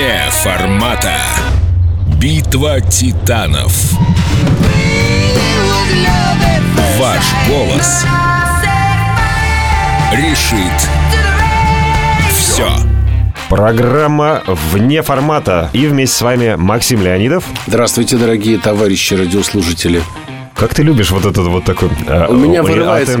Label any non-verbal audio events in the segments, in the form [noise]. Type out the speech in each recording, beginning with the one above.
Вне формата. Битва титанов. Ваш голос решит все. Программа «Вне формата». И вместе с вами Максим Леонидов. Здравствуйте, дорогие товарищи радиослушатели. Как ты любишь вот этот вот такой... А, У меня вырывается... [laughs] От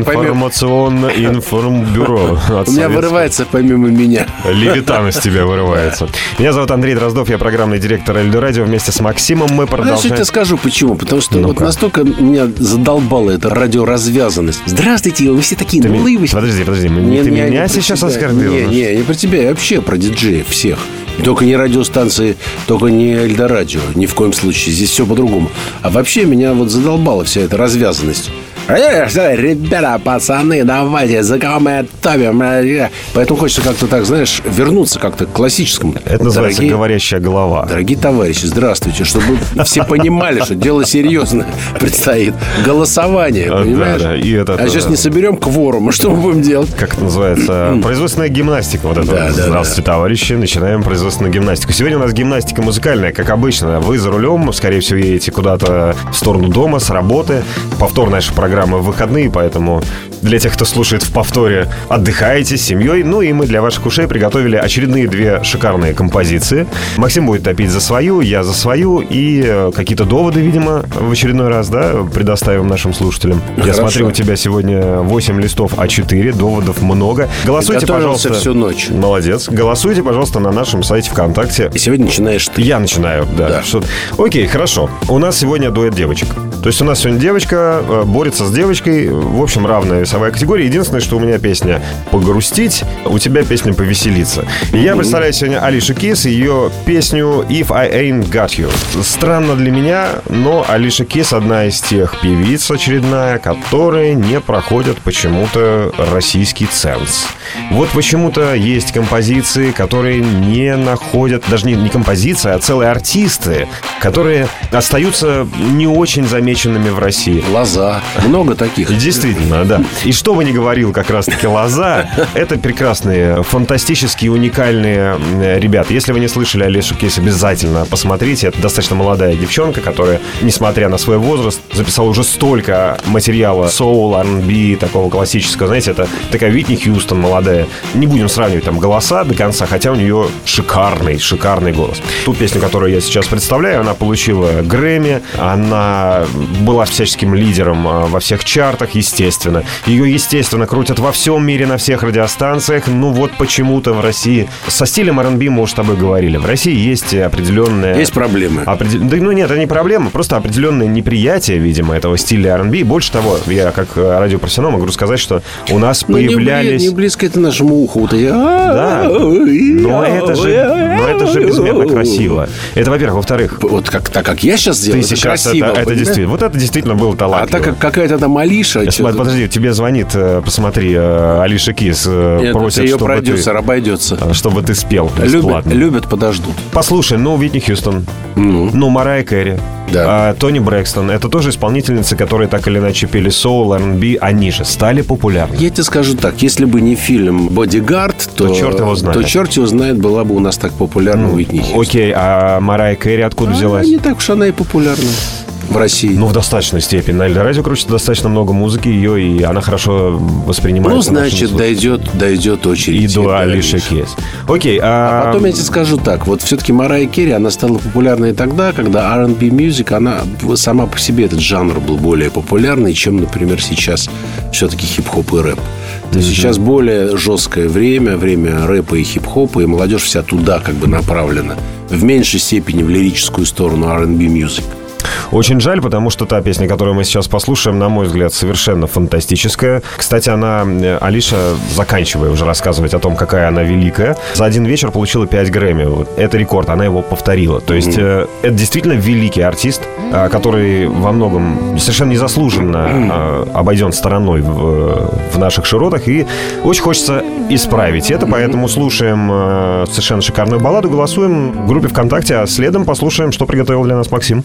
информбюро. У меня вырывается помимо меня. Левитан из тебя вырывается. Меня зовут Андрей Дроздов, я программный директор Эльдо Радио. Вместе с Максимом мы продолжаем... Я тебе скажу почему. Потому что вот настолько меня задолбала эта радиоразвязанность. Здравствуйте, вы все такие улыбочки. Подожди, подожди. Ты меня сейчас оскорбил? Не, не, не про тебя, я вообще про диджеев всех. Только не радиостанции, только не Эльдорадио. Ни в коем случае. Здесь все по-другому. А вообще меня вот задолбала вся эта развязанность. Ребята, пацаны, давайте, за кого мы топим? Поэтому хочется как-то так, знаешь, вернуться как-то к классическому. Это называется дорогие, говорящая голова. Дорогие товарищи, здравствуйте, чтобы все понимали, что дело серьезное предстоит. Голосование, понимаешь? Да, да. И это, а сейчас не соберем кворум, а что мы будем делать? Как это называется? Производственная гимнастика. Вот это. Да, Здравствуйте, товарищи. Начинаем производственную гимнастику. Сегодня у нас гимнастика музыкальная, как обычно. Вы за рулем, скорее всего, едете куда-то в сторону дома, с работы. Повтор нашей программы программы в выходные, поэтому для тех, кто слушает в повторе, отдыхаете с семьей. Ну и мы для ваших ушей приготовили очередные две шикарные композиции. Максим будет топить за свою, я за свою. И э, какие-то доводы, видимо, в очередной раз, да, предоставим нашим слушателям. Хорошо. Я смотрю, у тебя сегодня 8 листов А4, доводов много. Голосуйте, пожалуйста. всю ночь. Молодец. Голосуйте, пожалуйста, на нашем сайте ВКонтакте. И сегодня начинаешь ты. Я начинаю, да. да. Что... Окей, хорошо. У нас сегодня дуэт девочек. То есть у нас сегодня девочка э, борется с девочкой. В общем, равная весовая категория. Единственное, что у меня песня «Погрустить», у тебя песня «Повеселиться». И я представляю сегодня Алиша Кис и ее песню «If I Ain't Got You». Странно для меня, но Алиша Кис одна из тех певиц очередная, которые не проходят почему-то российский ценз. Вот почему-то есть композиции, которые не находят, даже не, не композиции, а целые артисты, которые остаются не очень замеченными в России. Лоза. Много таких. Действительно, да. И что бы ни говорил как раз-таки Лоза, это прекрасные, фантастические, уникальные ребята. Если вы не слышали Олешу Кейс, обязательно посмотрите. Это достаточно молодая девчонка, которая, несмотря на свой возраст, записала уже столько материала соул, R&B, такого классического. Знаете, это такая Витни Хьюстон молодая. Не будем сравнивать там голоса до конца, хотя у нее шикарный, шикарный голос. Ту песню, которую я сейчас представляю, она получила Грэмми, она была всяческим лидером а, во всех чартах, естественно. Ее, естественно, крутят во всем мире на всех радиостанциях. Ну вот почему-то в России... Со стилем R&B мы уже с тобой говорили. В России есть определенные... Есть проблемы. Определ... Да, ну нет, это не проблема. Просто определенное неприятие, видимо, этого стиля R&B. Больше того, я как радиопрофессионал могу сказать, что у нас ну, появлялись... Не, не близко это нашему уху. Да. Но это же, но это же безмерно красиво. Это, во-первых. Во-вторых... Вот как, так, как я сейчас делаю, Ты сейчас красиво. Это, это действительно вот это действительно был талант. А так как какая-то там Алиша... Подожди, тебе звонит, э, посмотри, э, Алиша Кис э, Нет, просит, ее чтобы продюсер ты, обойдется. Чтобы ты спел бесплатно. Любят, любят подождут. Послушай, ну, Витни Хьюстон, ну, ну Марай Кэрри, да. А, Тони Брэкстон. Это тоже исполнительницы, которые так или иначе пели соул, R&B. Они же стали популярны. Я тебе скажу так. Если бы не фильм «Бодигард», то, то черт его знает. То черт его знает, была бы у нас так популярна mm. Уитни Хьюстон. Окей, а Марай Кэрри откуда а, взялась? Не так уж она и популярна в России. Ну, в достаточной степени. На Эльдорадио крутится достаточно много музыки ее, и она хорошо воспринимается. Ну, значит, дойдет, дойдет очередь. И до Алиши Кейс. Окей. А... а потом я тебе скажу так. Вот все-таки Марая Керри, она стала популярной тогда, когда R&B music, она сама по себе, этот жанр был более популярный, чем, например, сейчас все-таки хип-хоп и рэп. То есть mm-hmm. сейчас более жесткое время, время рэпа и хип-хопа, и молодежь вся туда как бы направлена. В меньшей степени в лирическую сторону R&B music. Очень жаль, потому что та песня, которую мы сейчас послушаем, на мой взгляд, совершенно фантастическая. Кстати, она, э, Алиша, заканчивая уже рассказывать о том, какая она великая, за один вечер получила 5 Грэмми. Вот. Это рекорд, она его повторила. То есть mm-hmm. это действительно великий артист, э, который во многом совершенно незаслуженно обойден стороной в, в наших широтах. И очень хочется исправить это, поэтому слушаем совершенно шикарную балладу, голосуем в группе ВКонтакте, а следом послушаем, что приготовил для нас Максим.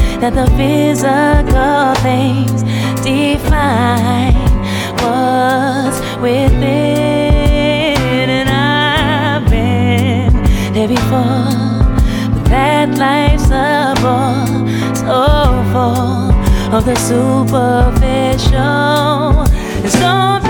that the physical things define what's within, and I've been there before. But that life's a bore, so full of the superficial. And some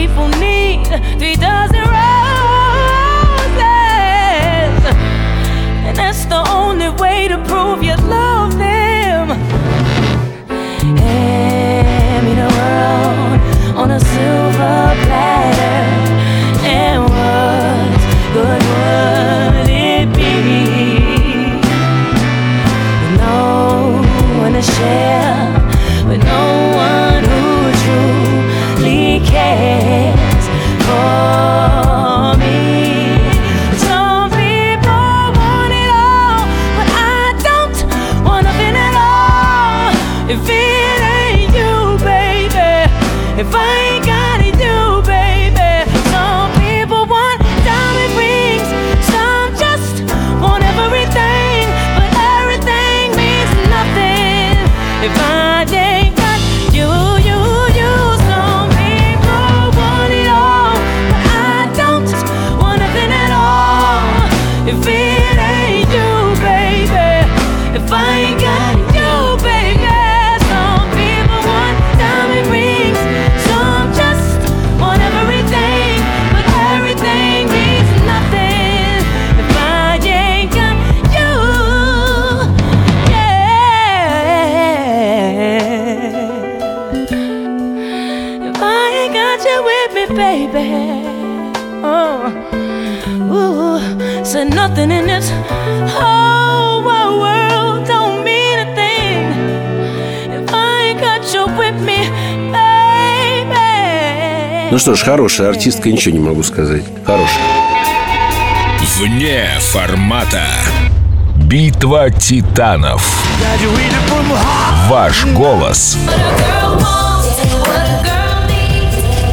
people need three dozen roses, and that's the only way to prove you love them. Hand me the world on a silver platter. And what good would it be? No one to share, ain't got you with me, baby. Oh, ooh, said nothing in this whole wide world don't mean a thing. If I ain't got you with me, baby. Ну что ж, хорошая артистка, ничего не могу сказать. Хорошая. Вне формата. Битва титанов. Ваш голос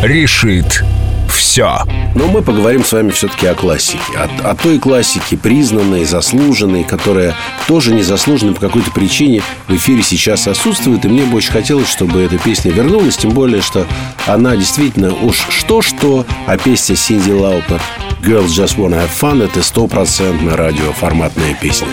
решит все. Но мы поговорим с вами все-таки о классике. О, о той классике, признанной, заслуженной, которая тоже незаслуженно по какой-то причине в эфире сейчас отсутствует. И мне бы очень хотелось, чтобы эта песня вернулась. Тем более, что она действительно уж что-что, а песня Синди Лаупер «Girls Just Wanna Have Fun» — это стопроцентная радиоформатная песня.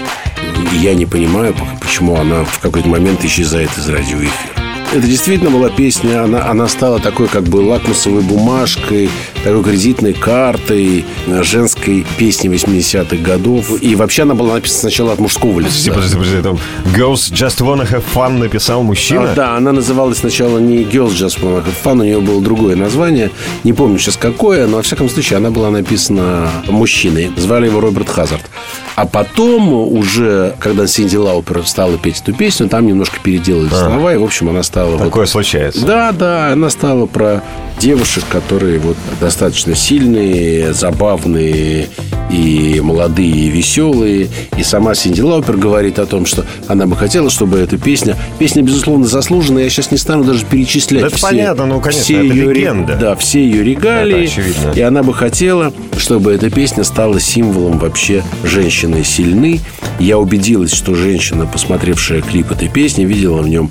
И я не понимаю, почему она в какой-то момент исчезает из радиоэфира. Это действительно была песня, она, она стала такой как бы лакмусовой бумажкой, такой кредитной картой женской песни 80-х годов. И вообще она была написана сначала от мужского лица. Подожди, подожди, там Girls Just Wanna Have Fun написал мужчина? А, да, она называлась сначала не Girls Just Wanna Have Fun, у нее было другое название. Не помню сейчас какое, но во всяком случае она была написана мужчиной. Звали его Роберт Хазард. А потом уже, когда Синди Лаупер стала петь эту песню, там немножко переделали слова, и, в общем, она стала... вот- Такое случается. Да, да, она стала про девушек, которые вот достаточно сильные, забавные и молодые, и веселые. И сама Синди Лаупер говорит о том, что она бы хотела, чтобы эта песня... Песня, безусловно, заслуженная. Я сейчас не стану даже перечислять Да это все, понятно, ну, конечно, все это ее, легенда. Да, все ее регалии. Это очевидно. И она бы хотела, чтобы эта песня стала символом вообще женщины сильны. Я убедилась, что женщина, посмотревшая клип этой песни, видела в нем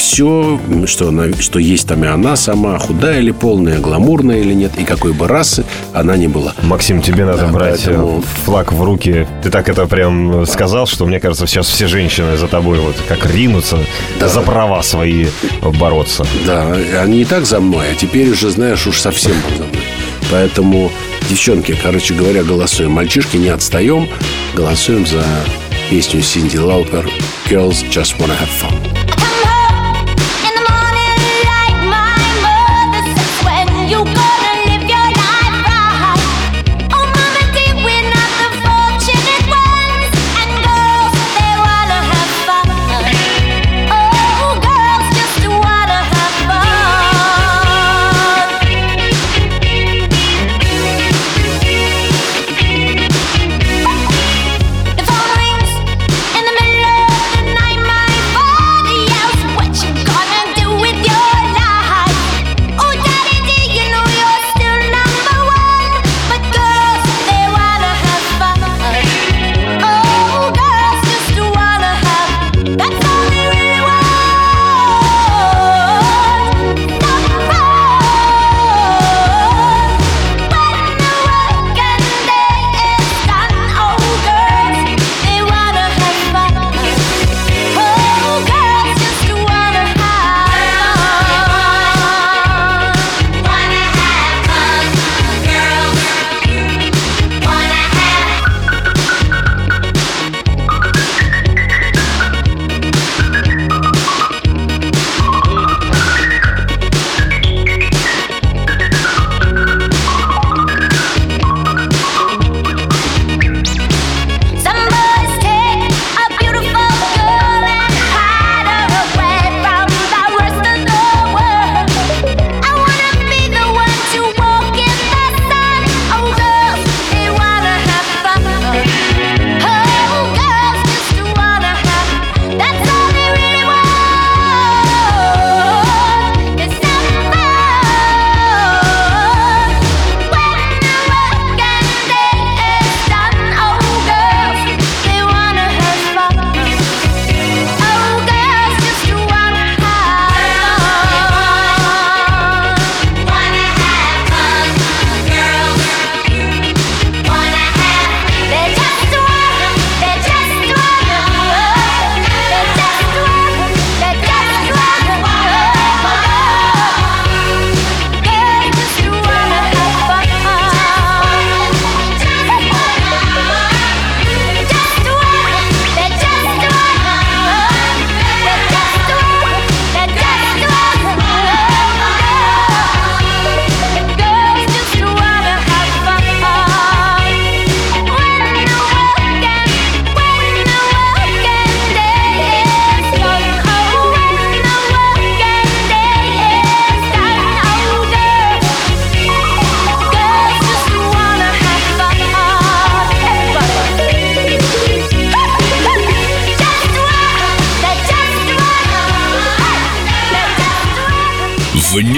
все, что, она, что есть там и она сама, худая или полная, гламурная или нет, и какой бы расы она ни была. Максим, тебе надо Да, брать э, поэтому- флаг в руки. Ты так это прям сказал, что мне кажется, сейчас все женщины за тобой вот как ринутся за права свои бороться. Да, они и так за мной, а теперь уже, знаешь, уж совсем за мной. Поэтому Девчонки, короче говоря, голосуем. Мальчишки, не отстаем. Голосуем за песню Синди Лаупер «Girls Just Wanna Have Fun».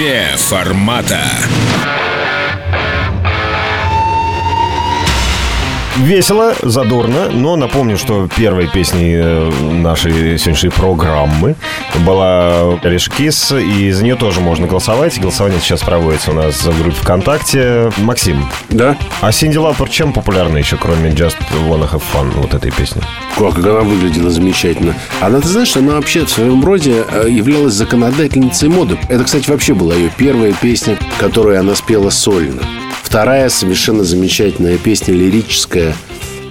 Вне формата. Весело, задорно, но напомню, что первой песней э, нашей сегодняшней программы была Лиш Кис, и за нее тоже можно голосовать. Голосование сейчас проводится у нас в группе ВКонтакте. Максим, Да? а Синди Лаупер чем популярна еще, кроме Just Wanna Have Fun, вот этой песни? Как она выглядела замечательно. Она, ты знаешь, она вообще в своем роде э, являлась законодательницей моды. Это, кстати, вообще была ее первая песня, которую она спела сольно. Вторая совершенно замечательная песня лирическая,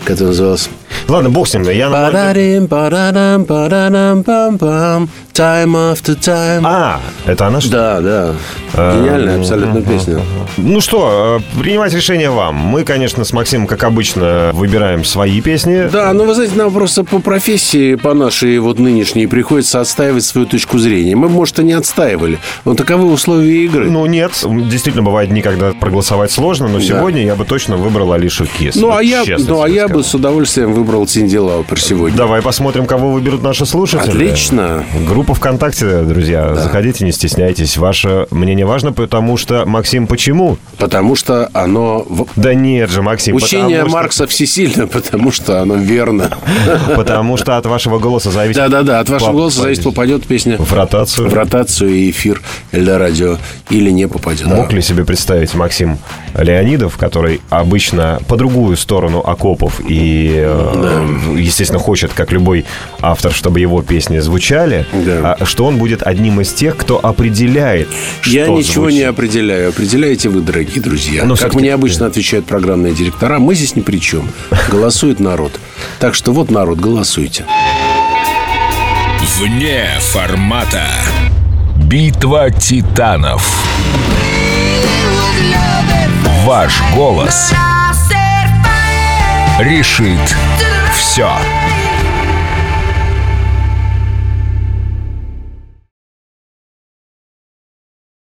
которая называлась Ладно, бог с ним. Я Парарим, парарам, парарам, пам пам Time after time А, это она что? Да, да Гениальная абсолютно песня Ну что, э, принимать решение вам. Мы, конечно, с Максимом, как обычно, выбираем свои песни. Да, ну вы знаете, нам просто по профессии, по нашей вот нынешней, приходится отстаивать свою точку зрения. Мы, может, и не отстаивали, но таковы условия игры. Ну, нет, действительно, бывает дни, когда проголосовать сложно, но сегодня я бы точно выбрал Алишу Кис. Ну, Вот а я, ну, а я бы с удовольствием выбрал Синди Лаупер сегодня. Давай посмотрим, кого выберут наши слушатели. Отлично. Группа ВКонтакте, друзья. Заходите, не стесняйтесь. Ваше мнение важно, потому что... Максим, почему? Потому что оно... Да нет же, Максим. Учение что- Маркса всесильно, [laughs] потому что оно верно. [laughs] Потому что от вашего голоса зависит... Да-да-да, от вашего голоса зависит, попадет песня В ротацию. в ротацию и эфир Эльдорадио или не попадет. Мог ли себе представить Максим Леонидов, который обычно по другую сторону окопов и э, э, естественно, хочет, как любой автор, чтобы его песни звучали, Да. а, что он будет одним из тех, кто определяет, Я что ничего звучит. не определяю. Определяете вы, дорогие друзья. Но как мне обычно отвечают программные директора, мы здесь ни при чем. Голосует народ. Так что вот народ, голосуйте. Вне формата. Битва титанов. Ваш голос решит все.